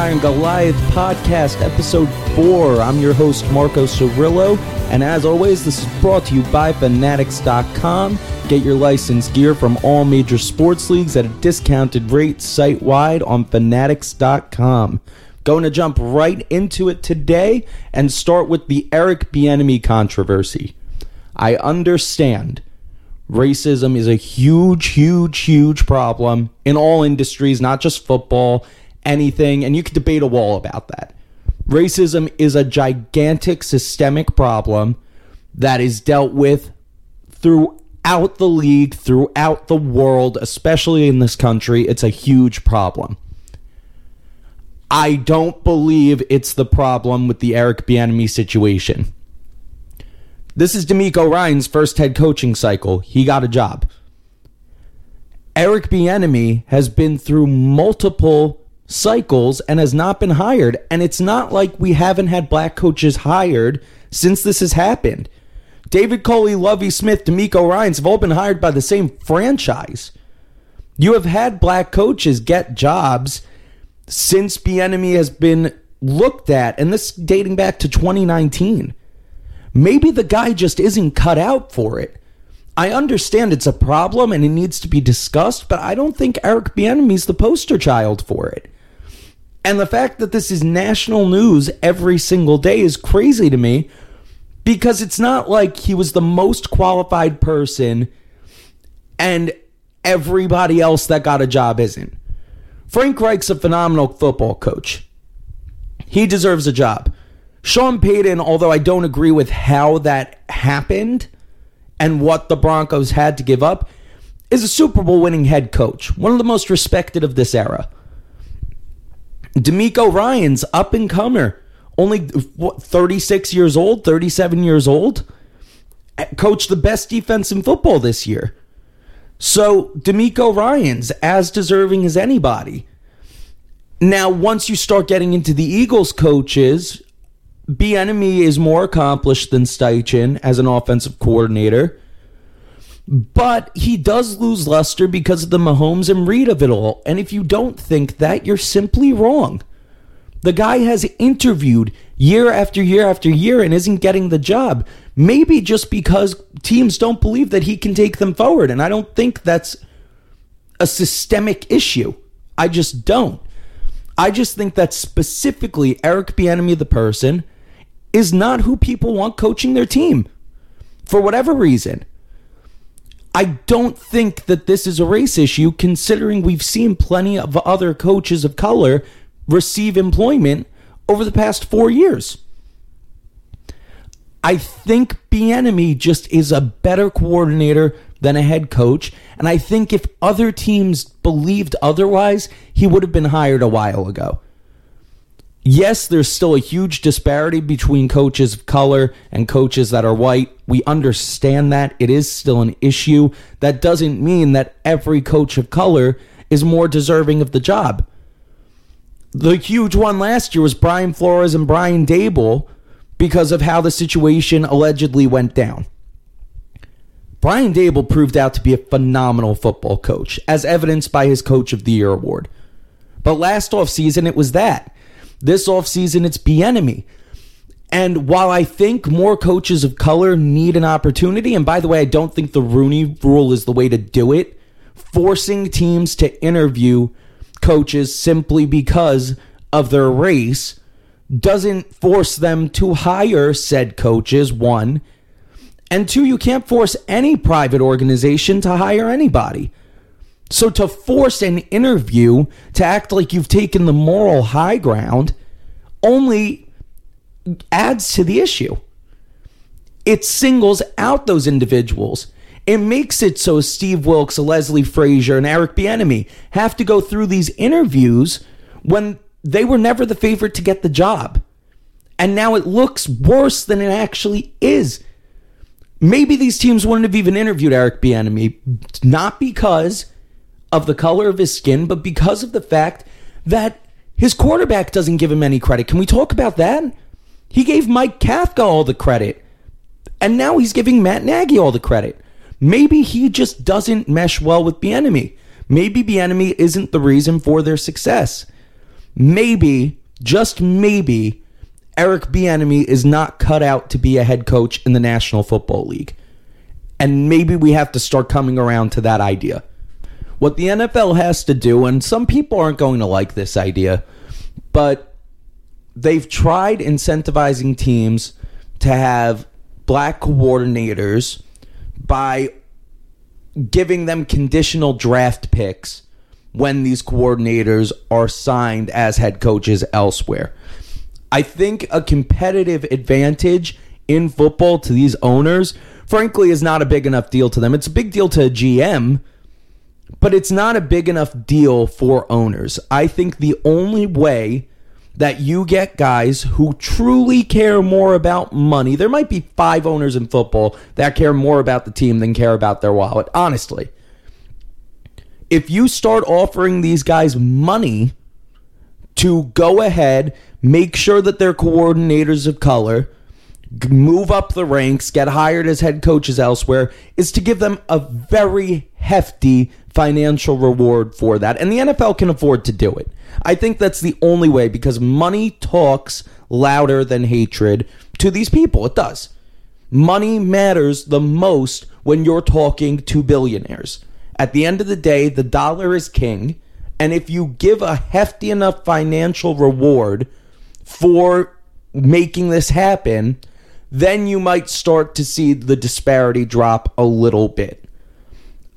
Gridiron Goliath podcast, episode four. I'm your host, Marco Cirillo, and as always, this is brought to you by Fanatics.com. Get your licensed gear from all major sports leagues at a discounted rate site wide on Fanatics.com. Going to jump right into it today and start with the Eric Bieniemy controversy. I understand racism is a huge, huge, huge problem in all industries, not just football, anything, and you could debate a wall about that. Racism is a gigantic systemic problem that is dealt with throughout the league, throughout the world, especially in this country. It's a huge problem. I don't believe it's the problem with the Eric Bieniemy situation. This is DeMeco Ryans' first head coaching cycle. He got a job. Eric Bieniemy has been through multiple cycles and has not been hired, and it's not like we haven't had black coaches hired since this has happened. David Culley, Lovie Smith, DeMeco Ryans have all been hired by the same franchise. You have had black coaches get jobs since Bieniemy has been looked at, and this dating back to 2019. Maybe the guy just isn't cut out for it. I understand it's a problem and it needs to be discussed, but I don't think Eric Bieniemy's the poster child for it. And the fact that this is national news every single day is crazy to me because it's not like he was the most qualified person and everybody else that got a job isn't. Frank Reich's a phenomenal football coach. He deserves a job. Sean Payton, although I don't agree with how that happened and what the Broncos had to give up, is a Super Bowl winning head coach, one of the most respected of this era. DeMeco Ryans, up and comer, only what, 36 years old, 37 years old, coached the best defense in football this year. So DeMeco Ryans, as deserving as anybody. Now, once you start getting into the Eagles coaches, Bieniemy is more accomplished than Steichen as an offensive coordinator. But he does lose luster because of the Mahomes and Reid of it all. And if you don't think that, you're simply wrong. The guy has interviewed year after year after year and isn't getting the job. Maybe just because teams don't believe that he can take them forward. And I don't think that's a systemic issue. I just don't. I just think that specifically Eric Bieniemy, the person, is not who people want coaching their team for whatever reason. I don't think that this is a race issue, considering we've seen plenty of other coaches of color receive employment over the past four years. I think Bieniemy just is a better coordinator than a head coach, and I think if other teams believed otherwise, he would have been hired a while ago yes, there's still a huge disparity between coaches of color and coaches that are white. We understand that. It is still an issue. That doesn't mean that every coach of color is more deserving of the job. The huge one last year was Brian Flores and Brian Daboll because of how the situation allegedly went down. Brian Daboll proved out to be a phenomenal football coach, as evidenced by his Coach of the Year award. But last offseason, it was that. This offseason, it's Bieniemy. And while I think more coaches of color need an opportunity, and by the way, I don't think the Rooney rule is the way to do it, forcing teams to interview coaches simply because of their race doesn't force them to hire said coaches, one. And two, you can't force any private organization to hire anybody. So to force an interview to act like you've taken the moral high ground only adds to the issue. It singles out those individuals. It makes it so Steve Wilks, Leslie Frazier, and Eric Bieniemy have to go through these interviews when they were never the favorite to get the job. And now it looks worse than it actually is. Maybe these teams wouldn't have even interviewed Eric Bieniemy, not because of the color of his skin, but because of the fact that his quarterback doesn't give him any credit. Can we talk about that? He gave Mike Kafka all the credit. And now he's giving Matt Nagy all the credit. Maybe he just doesn't mesh well with Bieniemy. Maybe Bieniemy isn't the reason for their success. maybe, just maybe, Eric Bieniemy is not cut out to be a head coach in the National Football League. And maybe we have to start coming around to that idea. What the NFL has to do, and some people aren't going to like this idea, but they've tried incentivizing teams to have black coordinators by giving them conditional draft picks when these coordinators are signed as head coaches elsewhere. I think a competitive advantage in football to these owners, frankly, is not a big enough deal to them. It's a big deal to a GM, but it's not a big enough deal for owners. I think the only way that you get guys who truly care more about money. There might be five owners in football that care more about the team than care about their wallet, honestly. If you start offering these guys money to go ahead, make sure that they're coordinators of color, move up the ranks, get hired as head coaches elsewhere, is to give them a very hefty financial reward for that. And the NFL can afford to do it. I think that's the only way because money talks louder than hatred to these people. It does. Money matters the most when you're talking to billionaires. At the end of the day, the dollar is king. And if you give a hefty enough financial reward for making this happen, then you might start to see the disparity drop a little bit.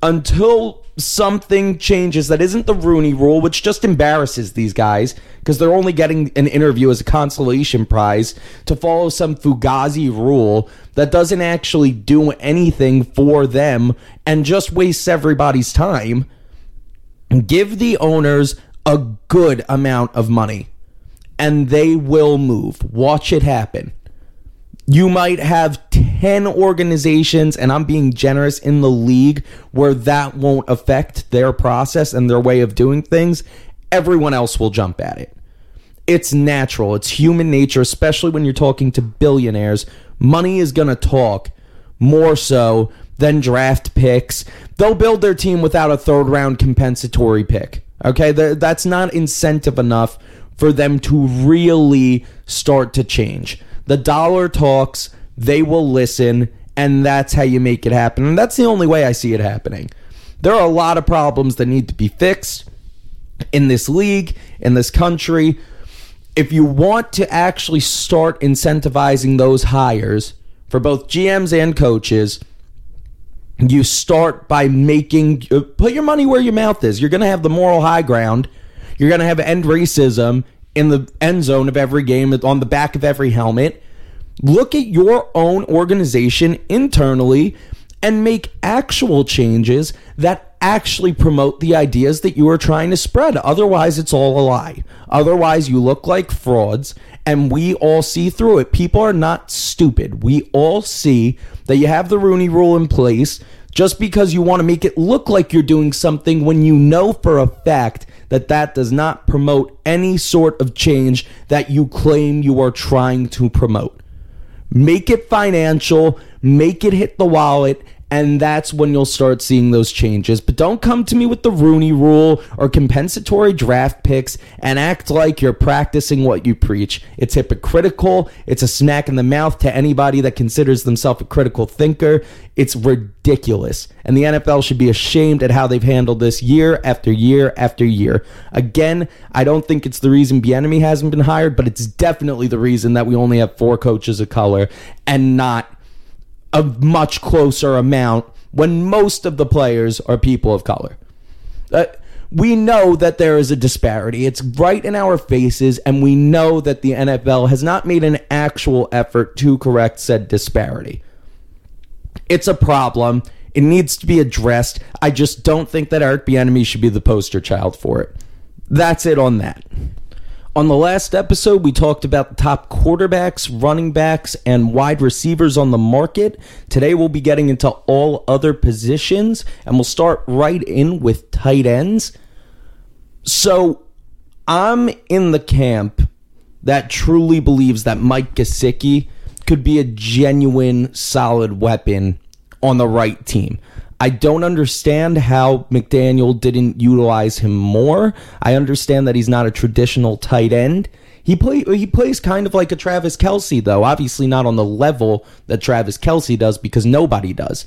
Until something changes that isn't the Rooney rule, which just embarrasses these guys because they're only getting an interview as a consolation prize to follow some Fugazi rule that doesn't actually do anything for them and just wastes everybody's time. Give the owners a good amount of money and they will move. Watch it happen. You might have 10 organizations, and I'm being generous in the league, where that won't affect their process and their way of doing things. Everyone else will jump at it. It's natural, it's human nature, especially when you're talking to billionaires. Money is going to talk more so than draft picks. They'll build their team without a third round compensatory pick. Okay, that's not incentive enough for them to really start to change. The dollar talks they will listen, and that's how you make it happen. And that's the only way I see it happening. There are a lot of problems that need to be fixed in this league, in this country. If you want to actually start incentivizing those hires for both GMs and coaches, you start by making uh, put your money where your mouth is. You're going to have the moral high ground. You're going to have end racism in the end zone of every game, on the back of every helmet. Look at your own organization internally and make actual changes that actually promote the ideas that you are trying to spread. Otherwise, it's all a lie. Otherwise, you look like frauds and we all see through it. People are not stupid. We all see that you have the Rooney rule in place just because you want to make it look like you're doing something when you know for a fact that that does not promote any sort of change that you claim you are trying to promote. Make it financial, make it hit the wallet, and that's when you'll start seeing those changes. But don't come to me with the Rooney rule or compensatory draft picks and act like you're practicing what you preach. It's hypocritical. It's a smack in the mouth to anybody that considers themselves a critical thinker. It's ridiculous. And the NFL should be ashamed at how they've handled this year after year after year. Again, I don't think it's the reason Bieniemy hasn't been hired, but it's definitely the reason that we only have four coaches of color and not a much closer amount when most of the players are people of color. Uh, we know that there is a disparity. It's right in our faces, and we know that the NFL has not made an actual effort to correct said disparity. It's a problem. It needs to be addressed. I just don't think that Eric Bieniemy should be the poster child for it. That's it on that. On the last episode, we talked about the top quarterbacks, running backs, and wide receivers on the market. Today, we'll be getting into all other positions, and we'll start right in with tight ends. So, I'm in the camp that truly believes that Mike Gesicki could be a genuine solid weapon on the right team. I don't understand how McDaniel didn't utilize him more. I understand that he's not a traditional tight end. He play he plays kind of like a Travis Kelce though. Obviously not on the level that Travis Kelce does because nobody does.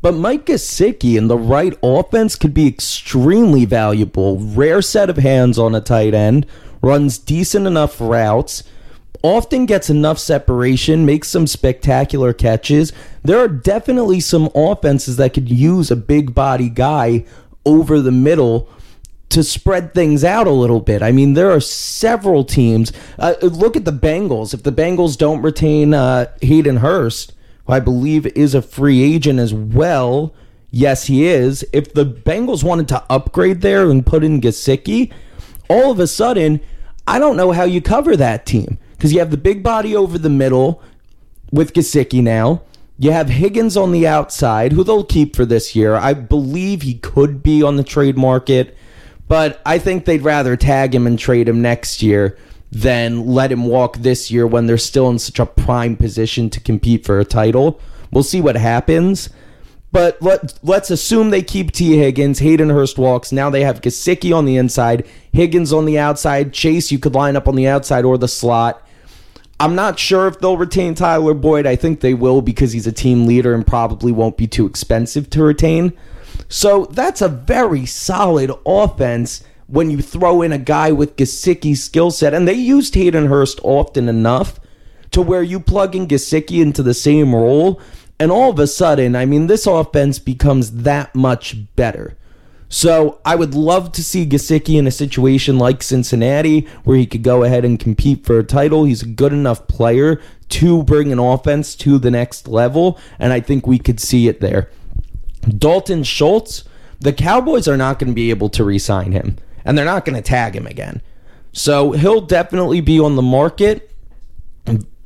But Mike Gesicki in the right offense could be extremely valuable. Rare set of hands on a tight end, runs decent enough routes often gets enough separation, makes some spectacular catches. There are definitely some offenses that could use a big body guy over the middle to spread things out a little bit. I mean, there are several teams. Uh, look at the Bengals. If the Bengals don't retain uh, Hayden Hurst, who I believe is a free agent as well, yes, he is. If the Bengals wanted to upgrade there and put in Gesicki, all of a sudden, I don't know how you cover that team because you have the big body over the middle with Gesicki now. You have Higgins on the outside, who they'll keep for this year. I believe he could be on the trade market, but I think they'd rather tag him and trade him next year than let him walk this year when they're still in such a prime position to compete for a title. We'll see what happens. But let, let's assume they keep Tee Higgins. Hayden Hurst walks. Now they have Gesicki on the inside, Higgins on the outside. Chase, you could line up on the outside or the slot. I'm not sure if they'll retain Tyler Boyd. I think they will because he's a team leader and probably won't be too expensive to retain. So that's a very solid offense when you throw in a guy with Gesicki's skill set. And they used Hayden Hurst often enough to where you plug in Gesicki into the same role. And all of a sudden, I mean, this offense becomes that much better. So I would love to see Gesicki in a situation like Cincinnati where he could go ahead and compete for a title. He's a good enough player to bring an offense to the next level, and I think we could see it there. Dalton Schultz, the Cowboys are not going to be able to re sign him, and they're not going to tag him again. So he'll definitely be on the market.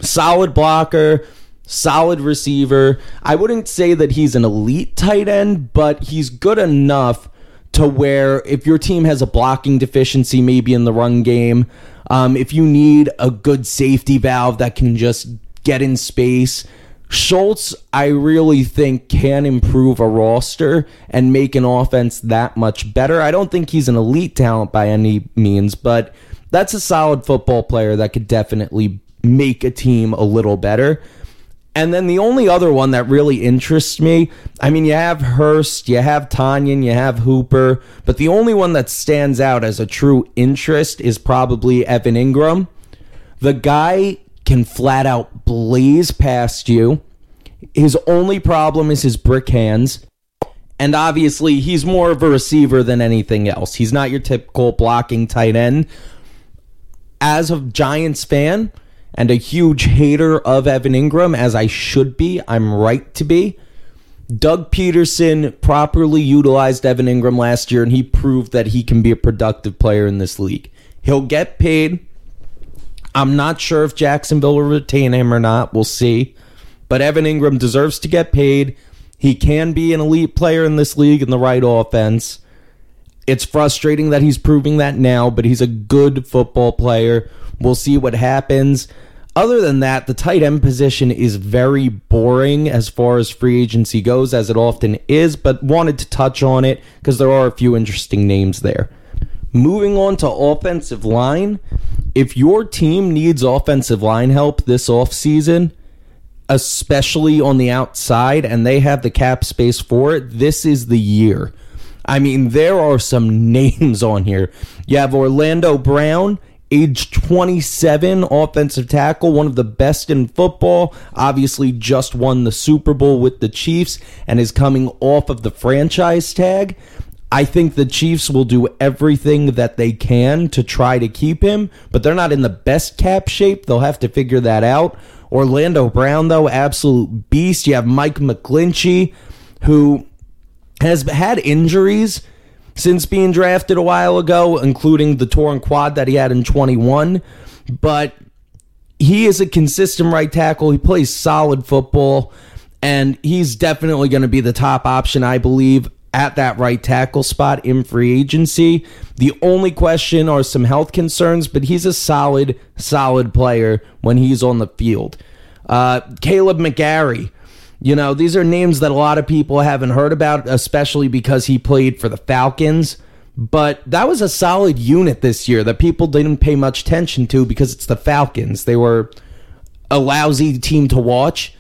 Solid blocker, solid receiver. I wouldn't say that he's an elite tight end, but he's good enough to where if your team has a blocking deficiency, maybe in the run game, um, if you need a good safety valve that can just get in space, Schultz, I really think, can improve a roster and make an offense that much better. I don't think he's an elite talent by any means, but that's a solid football player that could definitely make a team a little better. And then the only other one that really interests me, I mean, you have Hurst, you have Tonyan, you have Hooper, but the only one that stands out as a true interest is probably Evan Engram. The guy can flat out blaze past you. His only problem is his brick hands. And obviously, he's more of a receiver than anything else. He's not your typical blocking tight end. As a Giants fan, and a huge hater of Evan Engram, as I should be. I'm right to be. Doug Pederson properly utilized Evan Engram last year, and he proved that he can be a productive player in this league. He'll get paid. I'm not sure if Jacksonville will retain him or not. We'll see. But Evan Engram deserves to get paid. He can be an elite player in this league in the right offense. It's frustrating that he's proving that now, but he's a good football player We'll see what happens. Other than that, the tight end position is very boring as far as free agency goes, as it often is, but wanted to touch on it because there are a few interesting names there. Moving on to offensive line, if your team needs offensive line help this offseason, especially on the outside, and they have the cap space for it, this is the year. I mean, there are some names on here. You have Orlando Brown age 27 offensive tackle, one of the best in football. Obviously, just won the Super Bowl with the Chiefs and is coming off of the franchise tag. I think the Chiefs will do everything that they can to try to keep him, but they're not in the best cap shape. They'll have to figure that out. Orlando Brown, though, absolute beast. You have Mike McGlinchey, who has had injuries since being drafted a while ago, including the torn quad that he had in 21. But he is a consistent right tackle. He plays solid football, and he's definitely going to be the top option, I believe, at that right tackle spot in free agency. The only question are some health concerns, but he's a solid, solid player when he's on the field. Uh, Kaleb McGary You know, these are names that a lot of people haven't heard about, especially because he played for the Falcons. But that was a solid unit this year that people didn't pay much attention to because it's the Falcons. They were a lousy team to watch.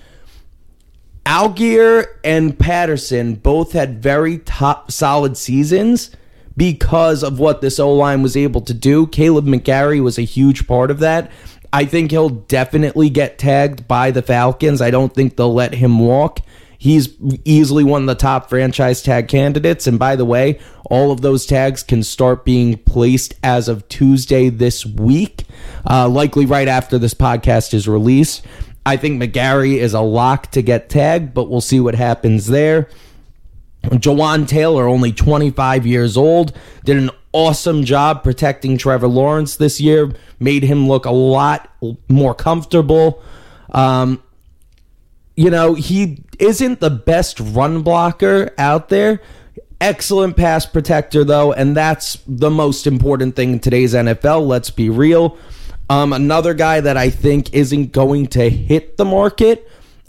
Allgeier and Patterson both had very top solid seasons because of what this O line was able to do. Kaleb McGary was a huge part of that. I think he'll definitely get tagged by the Falcons. I don't think they'll let him walk. He's easily one of the top franchise tag candidates. And by the way, all of those tags can start being placed as of Tuesday this week, uh, likely right after this podcast is released. I think McGary is a lock to get tagged, but we'll see what happens there. Jawaan Taylor, only 25 years old, did an awesome job protecting Trevor Lawrence this year, made him look a lot more comfortable. Um, you know, he isn't the best run blocker out there. Excellent pass protector, though, and that's the most important thing in today's NFL. Let's be real. Um, another guy that I think isn't going to hit the market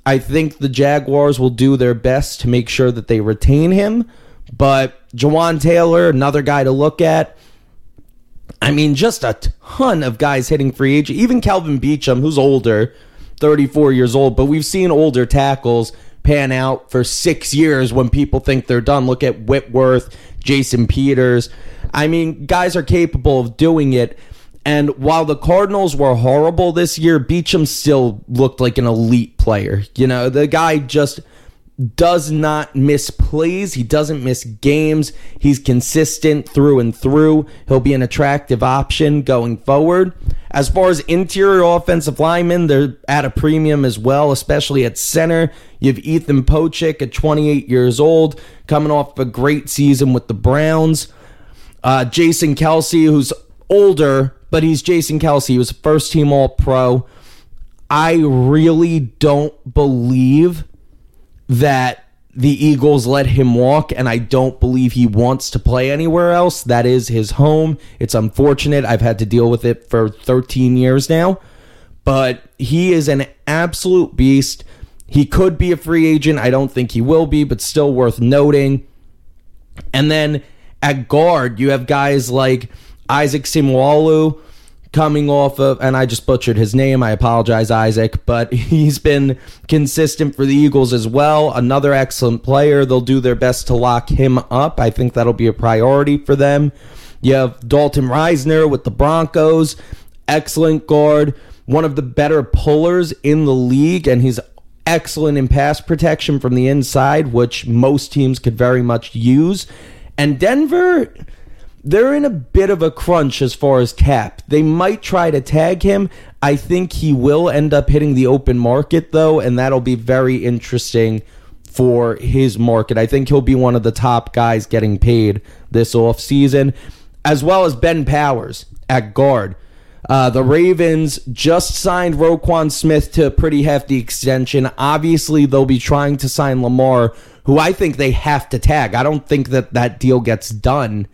I think the Jaguars will do their best to make sure that they retain him. But Jawaan Taylor, another guy to look at. I mean, just a ton of guys hitting free agent. Even Kelvin Beachum, who's older, 34 years old, but we've seen older tackles pan out for six years when people think they're done. Look at Whitworth, Jason Peters. I mean, guys are capable of doing it. And while the Cardinals were horrible this year, Beachum still looked like an elite player. You know, the guy just does not miss plays. He doesn't miss games. He's consistent through and through. He'll be an attractive option going forward. As far as interior offensive linemen, they're at a premium as well, especially at center. You have Ethan Pocic at 28 years old, coming off a great season with the Browns. Uh, Jason Kelce, who's older but he's Jason Kelce. He was first team All Pro. I really don't believe that the Eagles let him walk, and I don't believe he wants to play anywhere else. That is his home. It's unfortunate. I've had to deal with it for 13 years now, but he is an absolute beast. He could be a free agent. I don't think he will be, but still worth noting. And then at guard, you have guys like Isaac Seumalo coming off of, and I just butchered his name. I apologize, Isaac, but he's been consistent for the Eagles as well. Another excellent player. They'll do their best to lock him up. I think that'll be a priority for them. You have Dalton Risner with the Broncos, excellent guard, one of the better pullers in the league, and he's excellent in pass protection from the inside, which most teams could very much use. And Denver they're in a bit of a crunch as far as cap. They might try to tag him. I think he will end up hitting the open market though, and that'll be very interesting for his market. I think he'll be one of the top guys getting paid this offseason, as well as Ben Powers at guard. Uh, the Ravens just signed Roquan Smith to a pretty hefty extension. Obviously, they'll be trying to sign Lamar, who I think they have to tag. I don't think that that deal gets done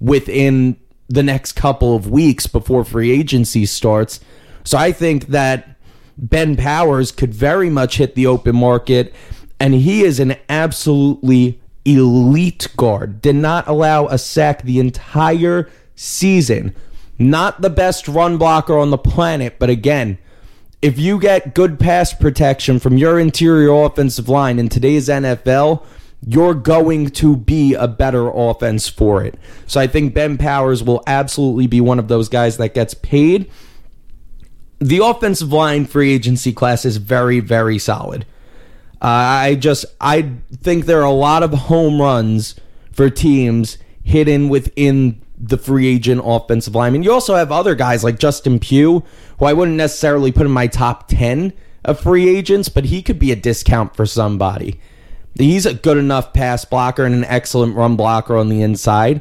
within the next couple of weeks before free agency starts. So I think that Ben Powers could very much hit the open market, and he is an absolutely elite guard. Did not allow a sack the entire season. Not the best run blocker on the planet, but again, if you get good pass protection from your interior offensive line in today's NFL, you're going to be a better offense for it. So I think Ben Powers will absolutely be one of those guys that gets paid. The offensive line free agency class is very, very solid. Uh, I just I think there are a lot of home runs for teams hidden within the free agent offensive line. And you also have other guys like Justin Pugh, who I wouldn't necessarily put in my top ten of free agents, but he could be a discount for somebody. He's a good enough pass blocker and an excellent run blocker on the inside.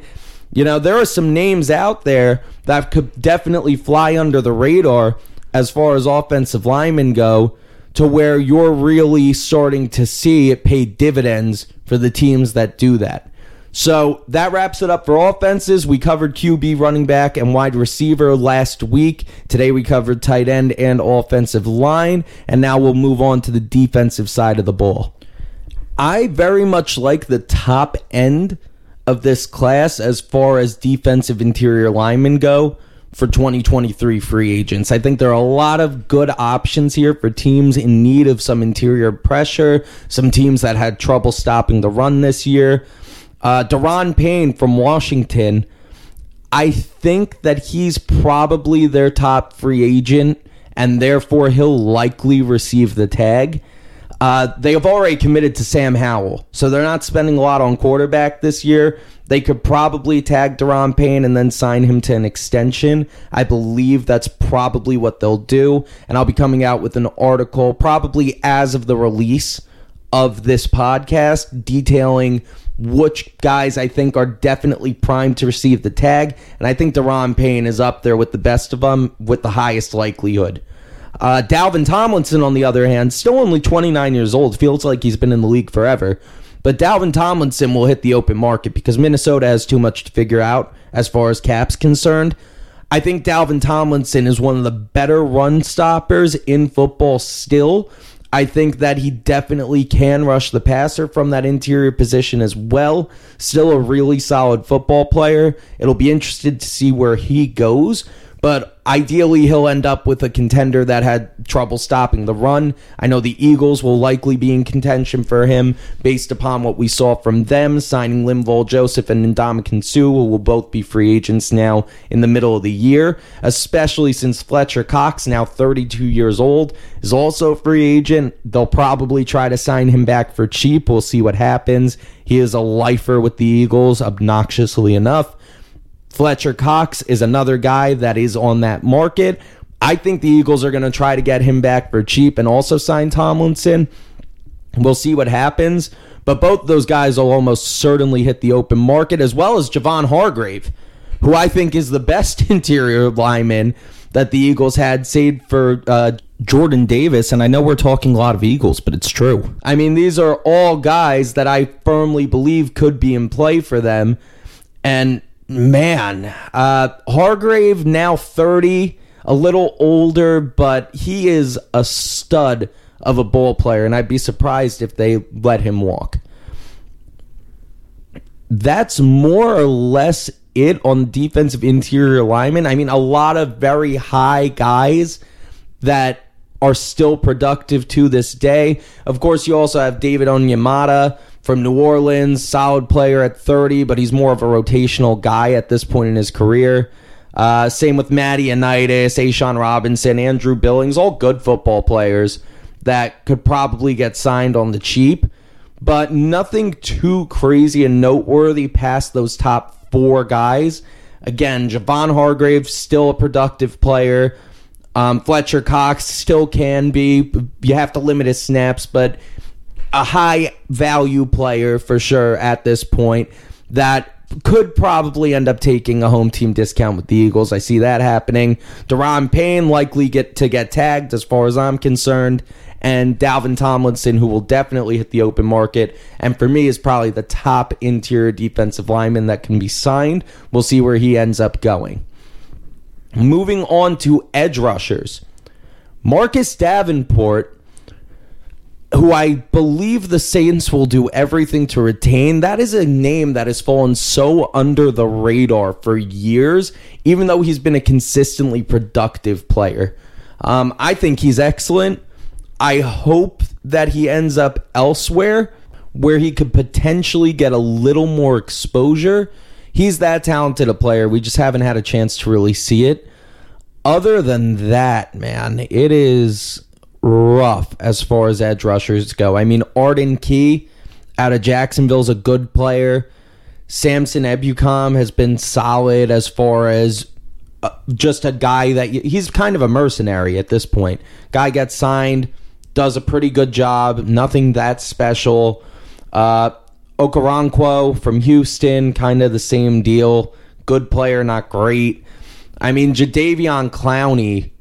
You know, there are some names out there that could definitely fly under the radar as far as offensive linemen go to where you're really starting to see it pay dividends for the teams that do that. So that wraps it up for offenses. We covered QB, running back, and wide receiver last week. Today we covered tight end and offensive line. And now we'll move on to the defensive side of the ball. I very much like the top end of this class as far as defensive interior linemen go for 2023 free agents. I think there are a lot of good options here for teams in need of some interior pressure, some teams that had trouble stopping the run this year. Uh, Daron Payne from Washington, I think that he's probably their top free agent, and therefore he'll likely receive the tag. Uh, they have already committed to Sam Howell, so they're not spending a lot on quarterback this year. They could probably tag Daron Payne and then sign him to an extension. I believe that's probably what they'll do. And I'll be coming out with an article probably as of the release of this podcast detailing which guys I think are definitely primed to receive the tag. And I think Daron Payne is up there with the best of them with the highest likelihood. Uh, Dalvin Tomlinson, on the other hand, still only 29 years old, feels like he's been in the league forever. But Dalvin Tomlinson will hit the open market because Minnesota has too much to figure out as far as cap's concerned. I think Dalvin Tomlinson is one of the better run stoppers in football still. I think that he definitely can rush the passer from that interior position as well. Still a really solid football player. It'll be interested to see where he goes but ideally he'll end up with a contender that had trouble stopping the run. I know the Eagles will likely be in contention for him based upon what we saw from them signing Linval Joseph and Ndamukong Suh, who will both be free agents now in the middle of the year, especially since Fletcher Cox, now 32 years old, is also a free agent. They'll probably try to sign him back for cheap. We'll see what happens. He is a lifer with the Eagles, obnoxiously enough. Fletcher Cox is another guy that is on that market. I think the Eagles are going to try to get him back for cheap and also sign Tomlinson. We'll see what happens. But both those guys will almost certainly hit the open market, as well as Javon Hargrave, who I think is the best interior lineman that the Eagles had, saved for uh, Jordan Davis. And I know we're talking a lot of Eagles, but it's true. I mean, these are all guys that I firmly believe could be in play for them. And man, uh, Hargrave now 30, a little older, but he is a stud of a ball player, and I'd be surprised if they let him walk. That's more or less it on defensive interior linemen. I mean, a lot of very high guys that are still productive to this day. Of course, you also have David Onyemata from New Orleans, solid player at 30, but he's more of a rotational guy at this point in his career. Uh, same with Matt Ioannidis, A'Shawn Robinson, Andrew Billings, all good football players that could probably get signed on the cheap, but nothing too crazy and noteworthy past those top four guys. Again, Javon Hargrave, still a productive player. Um, Fletcher Cox still can be. You have to limit his snaps, but a high value player for sure at this point that could probably end up taking a home team discount with the Eagles. I see that happening. Daron Payne likely get to get tagged as far as I'm concerned. And Dalvin Tomlinson, who will definitely hit the open market, and for me is probably the top interior defensive lineman that can be signed. We'll see where he ends up going. Moving on to edge rushers. Marcus Davenport who I believe the Saints will do everything to retain. That is a name that has fallen so under the radar for years, even though he's been a consistently productive player. Um, I think he's excellent. I hope that he ends up elsewhere where he could potentially get a little more exposure. He's that talented a player. We just haven't had a chance to really see it. Other than that, man, it is rough as far as edge rushers go. I mean, Arden Key out of Jacksonville is a good player. Samson Ebukam has been solid as far as uh, just a guy that he's kind of a mercenary at this point. Guy gets signed, does a pretty good job, nothing that special. Uh, Okoronkwo from Houston, kind of the same deal. Good player, not great. I mean, Jadeveon Clowney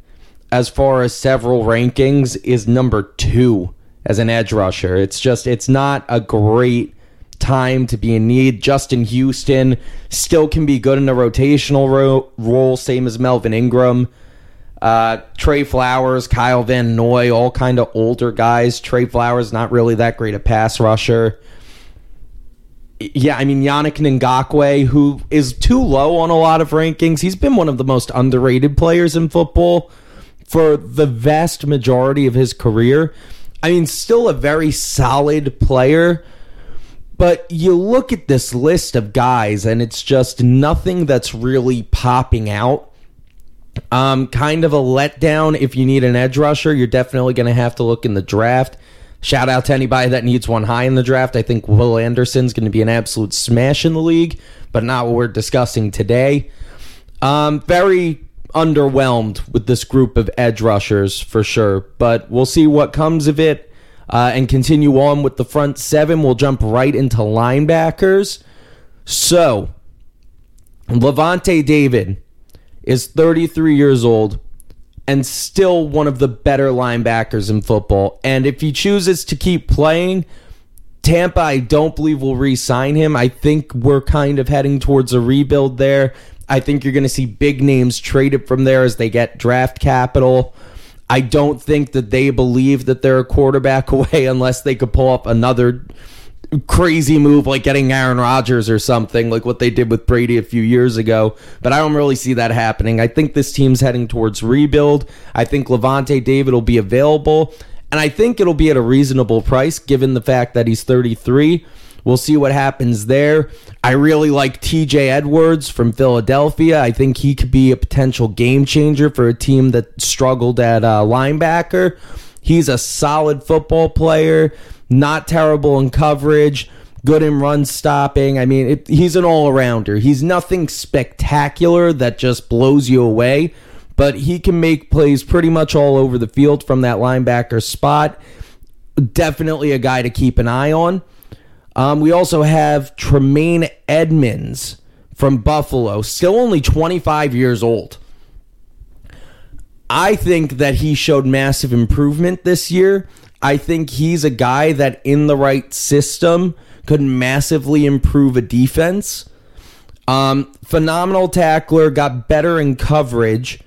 as far as several rankings, is number two as an edge rusher. It's just, it's not a great time to be in need. Justin Houston still can be good in a rotational ro- role, same as Melvin Ingram. Uh, Trey Flowers, Kyle Van Noy, all kind of older guys. Trey Flowers not really that great a pass rusher. Yeah, I mean Yannick Ngakoue, who is too low on a lot of rankings. He's been one of the most underrated players in football for the vast majority of his career. I mean, still a very solid player. But you look at this list of guys, and it's just nothing that's really popping out. Um, kind of a letdown if you need an edge rusher. You're definitely going to have to look in the draft. Shout out to anybody that needs one high in the draft. I think Will Anderson's going to be an absolute smash in the league, but not what we're discussing today. Um, very underwhelmed with this group of edge rushers for sure, but we'll see what comes of it uh, and continue on with the front seven. We'll jump right into linebackers. So, Lavonte David is 33 years old and still one of the better linebackers in football. And if he chooses to keep playing, Tampa, I don't believe will re sign him. I think we're kind of heading towards a rebuild there. I think you're going to see big names traded from there as they get draft capital. I don't think that they believe that they're a quarterback away unless they could pull up another crazy move like getting Aaron Rodgers or something like what they did with Brady a few years ago. But I don't really see that happening. I think this team's heading towards rebuild. I think Lavonte David will be available. And I think it'll be at a reasonable price given the fact that he's 33. We'll see what happens there. I really like TJ Edwards from Philadelphia. I think he could be a potential game changer for a team that struggled at uh, linebacker. He's a solid football player not terrible in coverage, good in run stopping. I mean, it, he's an all arounder. He's nothing spectacular that just blows you away, but he can make plays pretty much all over the field from that linebacker spot. Definitely a guy to keep an eye on. Um, we also have Tremaine Edmunds from Buffalo, still only 25 years old. I think that he showed massive improvement this year. I think he's a guy that in the right system could massively improve a defense. Um, phenomenal tackler, got better in coverage.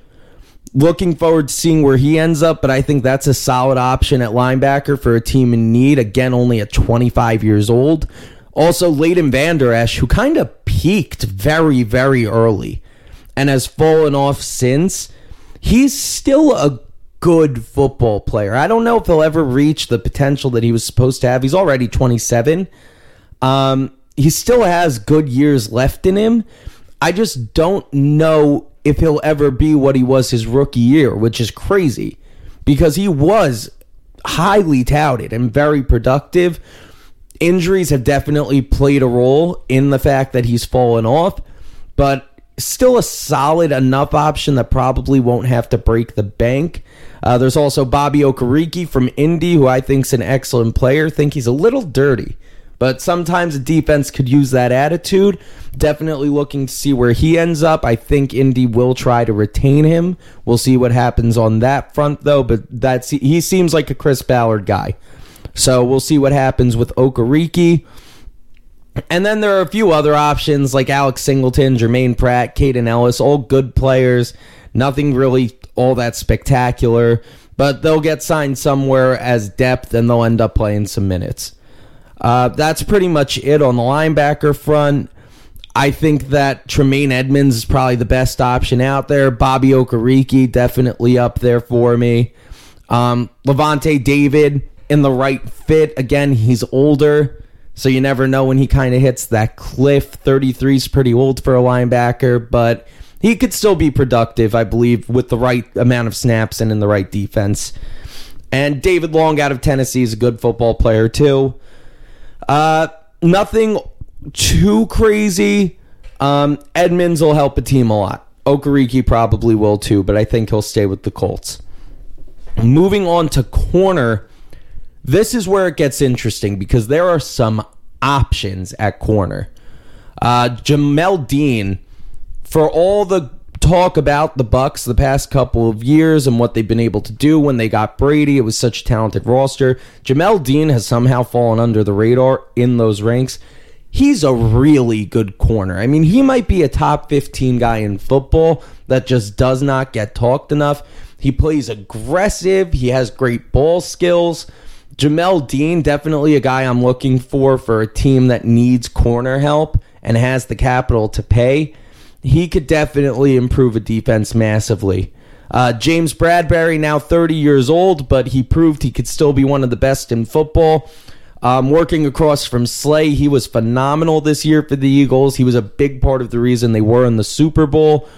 Looking forward to seeing where he ends up, but I think that's a solid option at linebacker for a team in need. Again, only at 25 years old. Also, Leighton Vander Esch, who kind of peaked very, very early and has fallen off since. He's still a good football player. I don't know if he'll ever reach the potential that he was supposed to have. He's already 27. Um, he still has good years left in him. I just don't know if he'll ever be what he was his rookie year, which is crazy because he was highly touted and very productive. Injuries have definitely played a role in the fact that he's fallen off, but still a solid enough option that probably won't have to break the bank. Uh, there's also Bobby Okereke from Indy, who I think's an excellent player. Think he's a little dirty, but sometimes a defense could use that attitude. Definitely looking to see where he ends up. I think Indy will try to retain him. We'll see what happens on that front, though. But that's he seems like a Chris Ballard guy, so we'll see what happens with Okereke. And then there are a few other options like Alex Singleton, Germaine Pratt, Kaden Elliss, all good players. Nothing really all that spectacular, but they'll get signed somewhere as depth and they'll end up playing some minutes. Uh, that's pretty much it on the linebacker front. I think that Tremaine Edmunds is probably the best option out there. Bobby Okereke definitely up there for me. Um, Lavonte David in the right fit. Again, he's older, so you never know when he kind of hits that cliff. 33 is pretty old for a linebacker, but he could still be productive, I believe, with the right amount of snaps and in the right defense. And David Long out of Tennessee is a good football player too. Uh, nothing too crazy. Um, Edmunds will help a team a lot. Okereke probably will too, but I think he'll stay with the Colts. Moving on to corner, this is where it gets interesting because there are some options at corner. Uh, Jamel Dean for all the talk about the Bucs the past couple of years and what they've been able to do when they got Brady. It was such a talented roster. Jamel Dean has somehow fallen under the radar in those ranks. he's a really good corner. I mean, he might be a top 15 guy in football that just does not get talked enough. He plays aggressive, he has great ball skills. Jamel Dean, definitely a guy I'm looking for for a team that needs corner help and has the capital to pay. He could definitely improve a defense massively. Uh, James Bradberry, now 30 years old, but he proved he could still be one of the best in football. Um, working across from Slay, he was phenomenal this year for the Eagles. He was a big part of the reason they were in the Super Bowl.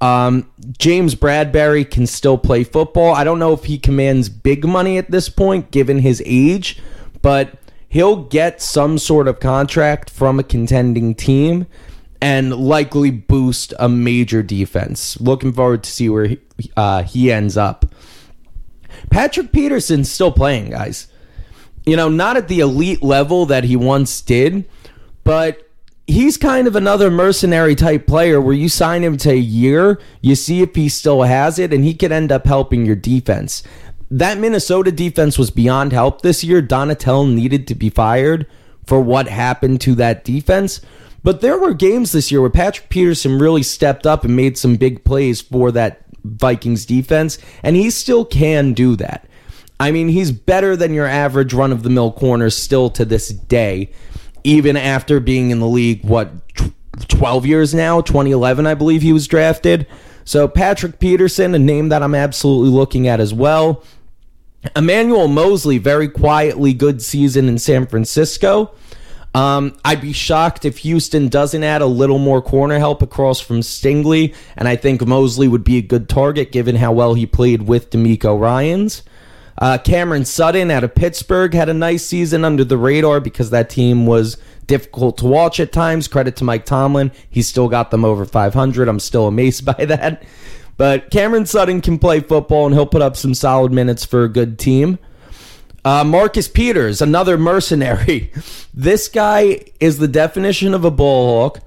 Um, James Bradberry can still play football. I don't know if he commands big money at this point, given his age, but he'll get some sort of contract from a contending team and likely boost a major defense. Looking forward to see where he, uh, he ends up. Patrick Peterson's still playing, guys you know, not at the elite level that he once did, but he's kind of another mercenary type player where you sign him to a year, you see if he still has it, and he could end up helping your defense. That Minnesota defense was beyond help this year. Donatell needed to be fired for what happened to that defense. But there were games this year where Patrick Peterson really stepped up and made some big plays for that Vikings defense, and he still can do that. I mean, he's better than your average run of the mill corner still to this day, even after being in the league, what, 12 years now? 2011, I believe he was drafted. So, Patrick Peterson, a name that I'm absolutely looking at as well. Emmanuel Moseley, very quietly good season in San Francisco. Um, I'd be shocked if Houston doesn't add a little more corner help across from Stingley, and I think Moseley would be a good target given how well he played with DeMeco Ryans. Uh, Cameron Sutton out of Pittsburgh had a nice season under the radar because that team was difficult to watch at times. Credit to Mike Tomlin. He still got them over 500. I'm still amazed by that. But Cameron Sutton can play football and he'll put up some solid minutes for a good team. Uh, Marcus Peters, another mercenary. This guy is the definition of a ball hawk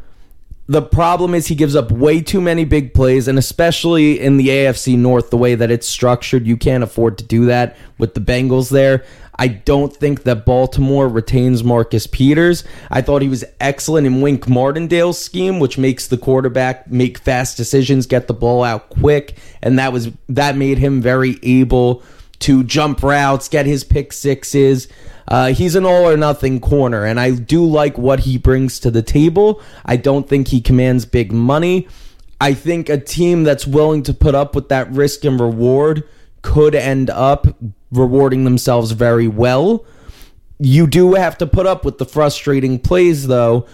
the problem is he gives up way too many big plays, and especially in the AFC North, the way that it's structured, you can't afford to do that with the Bengals there. I don't think that Baltimore retains Marcus Peters. I thought he was excellent in Wink Martindale's scheme, which makes the quarterback make fast decisions, get the ball out quick, and that was that made him very able to jump routes, get his pick sixes. Uh, he's an all or nothing corner, and I do like what he brings to the table. I don't think he commands big money. I think a team that's willing to put up with that risk and reward could end up rewarding themselves very well. You do have to put up with the frustrating plays, though,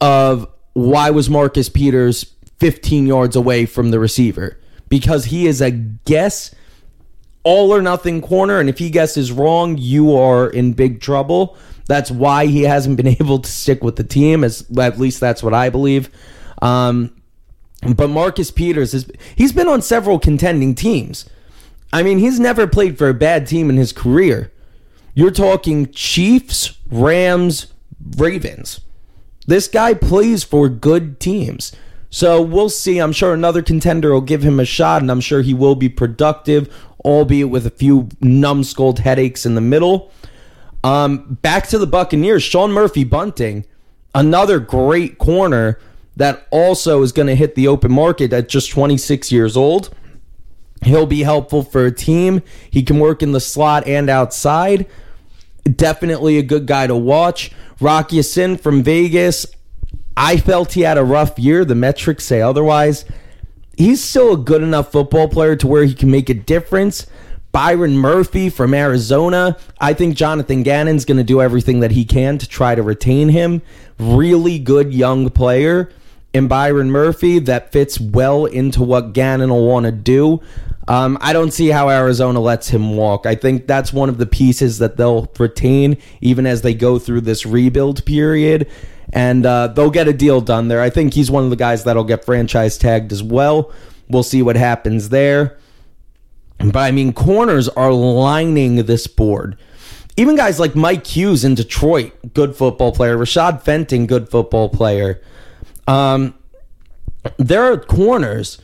of why was Marcus Peters 15 yards away from the receiver? Because he is a guess all or nothing corner, and if he guesses wrong, you are in big trouble. That's why he hasn't been able to stick with the team. As at least that's what I believe. Um, but Marcus Peters is he's been on several contending teams. I mean, he's never played for a bad team in his career. You're talking Chiefs, Rams, Ravens. This guy plays for good teams. So we'll see. I'm sure another contender will give him a shot, and I'm sure he will be productive albeit with a few numbskulled headaches in the middle. Um, back to the Buccaneers, Sean Murphy Bunting, another great corner that also is going to hit the open market at just 26 years old. He'll be helpful for a team. He can work in the slot and outside. Definitely a good guy to watch. Rock Ya-Sin from Vegas. I felt he had a rough year. The metrics say otherwise he's still a good enough football player to where he can make a difference. Byron Murphy from Arizona. I think Jonathan Gannon's going to do everything that he can to try to retain him. Really good young player. And Byron Murphy that fits well into what Gannon will want to do. Um, I don't see how Arizona lets him walk. I think that's one of the pieces that they'll retain even as they go through this rebuild period and uh, they'll get a deal done there. I think he's one of the guys that'll get franchise tagged as well. We'll see what happens there. But I mean, corners are lining this board. Even guys like Mike Hughes in Detroit, good football player. Rashad Fenton, good football player. Um, there are corners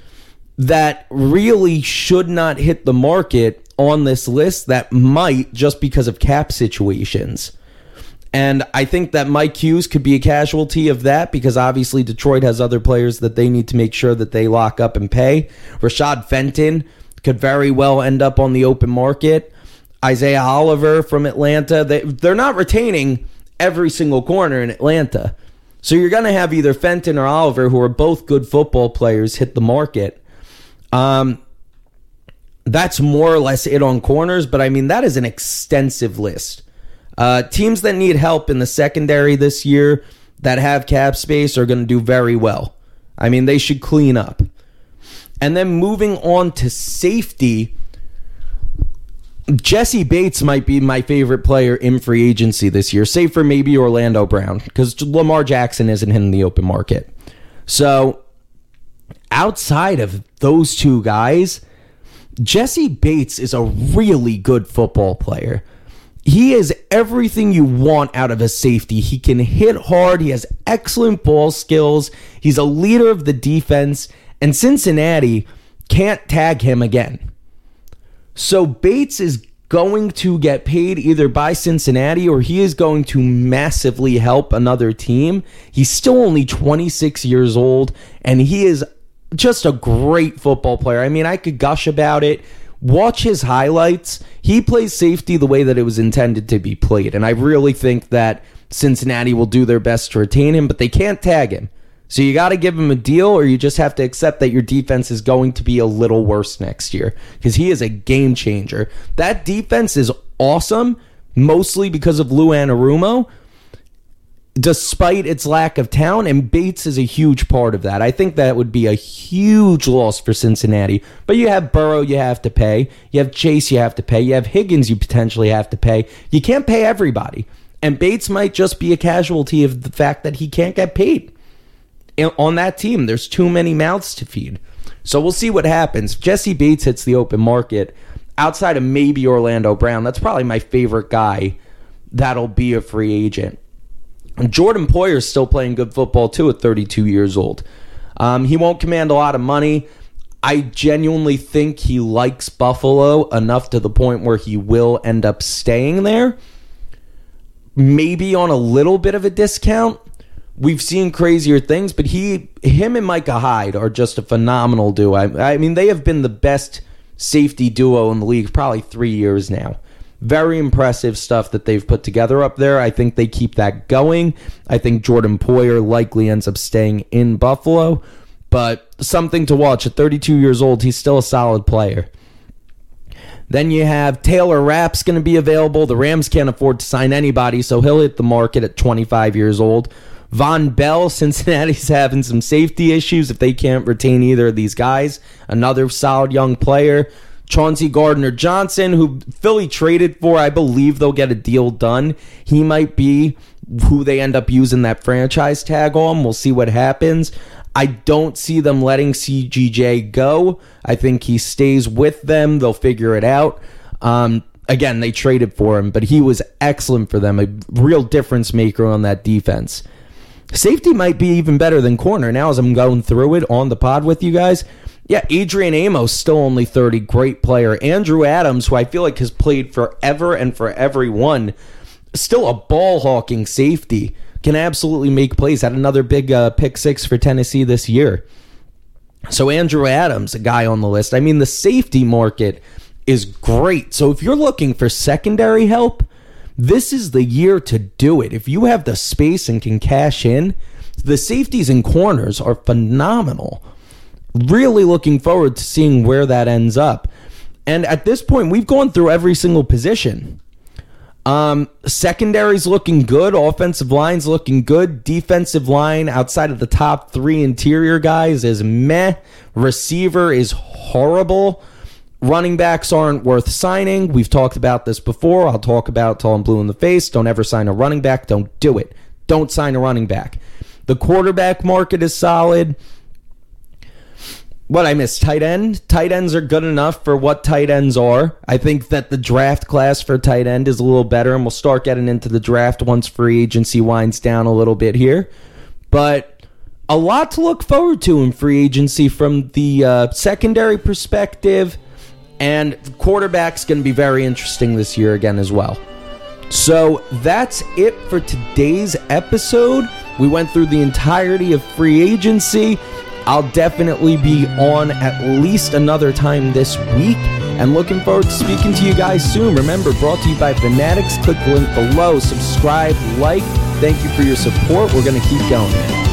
that really should not hit the market on this list that might just because of cap situations. And I think that Mike Hughes could be a casualty of that because obviously Detroit has other players that they need to make sure that they lock up and pay. Rashad Fenton could very well end up on the open market. Isaiah Oliver from Atlanta, they, they're not retaining every single corner in Atlanta. So you're going to have either Fenton or Oliver, who are both good football players, hit the market. Um, that's more or less it on corners, but I mean, that is an extensive list. Uh, teams that need help in the secondary this year that have cap space are going to do very well. I mean, they should clean up. And then moving on to safety, Jessie Bates might be my favorite player in free agency this year, save for maybe Orlando Brown, because Lamar Jackson isn't in the open market. So outside of those two guys, Jessie Bates is a really good football player. He is everything you want out of a safety. He can hit hard. He has excellent ball skills. He's a leader of the defense. And Cincinnati can't tag him again. So Bates is going to get paid either by Cincinnati or he is going to massively help another team. He's still only 26 years old and he is just a great football player. I mean, I could gush about it watch his highlights. He plays safety the way that it was intended to be played. And I really think that Cincinnati will do their best to retain him, but they can't tag him. So you got to give him a deal, or you just have to accept that your defense is going to be a little worse next year because he is a game changer. That defense is awesome, mostly because of Lou Anarumo, despite its lack of talent, and Bates is a huge part of that. I think that would be a huge loss for Cincinnati. But you have Burrow, you have to pay. You have Chase, you have to pay. You have Higgins, you potentially have to pay. You can't pay everybody. And Bates might just be a casualty of the fact that he can't get paid on that team. There's too many mouths to feed. So we'll see what happens. Jessie Bates hits the open market outside of maybe Orlando Brown. That's probably my favorite guy that'll be a free agent. Jordan Poyer is still playing good football too at 32 years old. Um, he won't command a lot of money. I genuinely think he likes Buffalo enough to the point where he will end up staying there. Maybe on a little bit of a discount. We've seen crazier things, but he, him, and Micah Hyde are just a phenomenal duo. I, I mean, they have been the best safety duo in the league probably three years now. Very impressive stuff that they've put together up there. I think they keep that going. I think Jordan Poyer likely ends up staying in Buffalo, but something to watch. At 32 years old, he's still a solid player. Then you have Taylor Rapp's going to be available. The Rams can't afford to sign anybody, so he'll hit the market at 25 years old. Vonn Bell, Cincinnati's having some safety issues if they can't retain either of these guys. Another solid young player. Chauncey Gardner Johnson, who Philly traded for. I believe they'll get a deal done. He might be who they end up using that franchise tag on. We'll see what happens. I don't see them letting CGJ go. I think he stays with them. They'll figure it out. Um, again, they traded for him, but he was excellent for them, a real difference maker on that defense. Safety might be even better than corner. Now, as I'm going through it on the pod with you guys, yeah, Adrian Amos, still only 30, great player. Andrew Adams, who I feel like has played forever and for everyone, still a ball hawking safety, can absolutely make plays. Had another big uh, pick six for Tennessee this year. So Andrew Adams, a guy on the list. I mean, the safety market is great. So if you're looking for secondary help, this is the year to do it. If you have the space and can cash in, the safeties and corners are phenomenal really looking forward to seeing where that ends up. And at this point, we've gone through every single position. Um, secondary's looking good. Offensive line's looking good. Defensive line outside of the top three interior guys is meh. Receiver is horrible. Running backs aren't worth signing. We've talked about this before. I'll talk about till I'm blue in the face. Don't ever sign a running back. Don't do it. Don't sign a running back. The quarterback market is solid what I miss tight end. Tight ends are good enough for what tight ends are. I think that the draft class for tight end is a little better, and we'll start getting into the draft once free agency winds down a little bit here. But a lot to look forward to in free agency from the uh, secondary perspective, and quarterback's going to be very interesting this year again as well. So that's it for today's episode. We went through the entirety of free agency. I'll definitely be on at least another time this week and looking forward to speaking to you guys soon. Remember, brought to you by Fanatics. Click the link below, subscribe, like. Thank you for your support. We're going to keep going.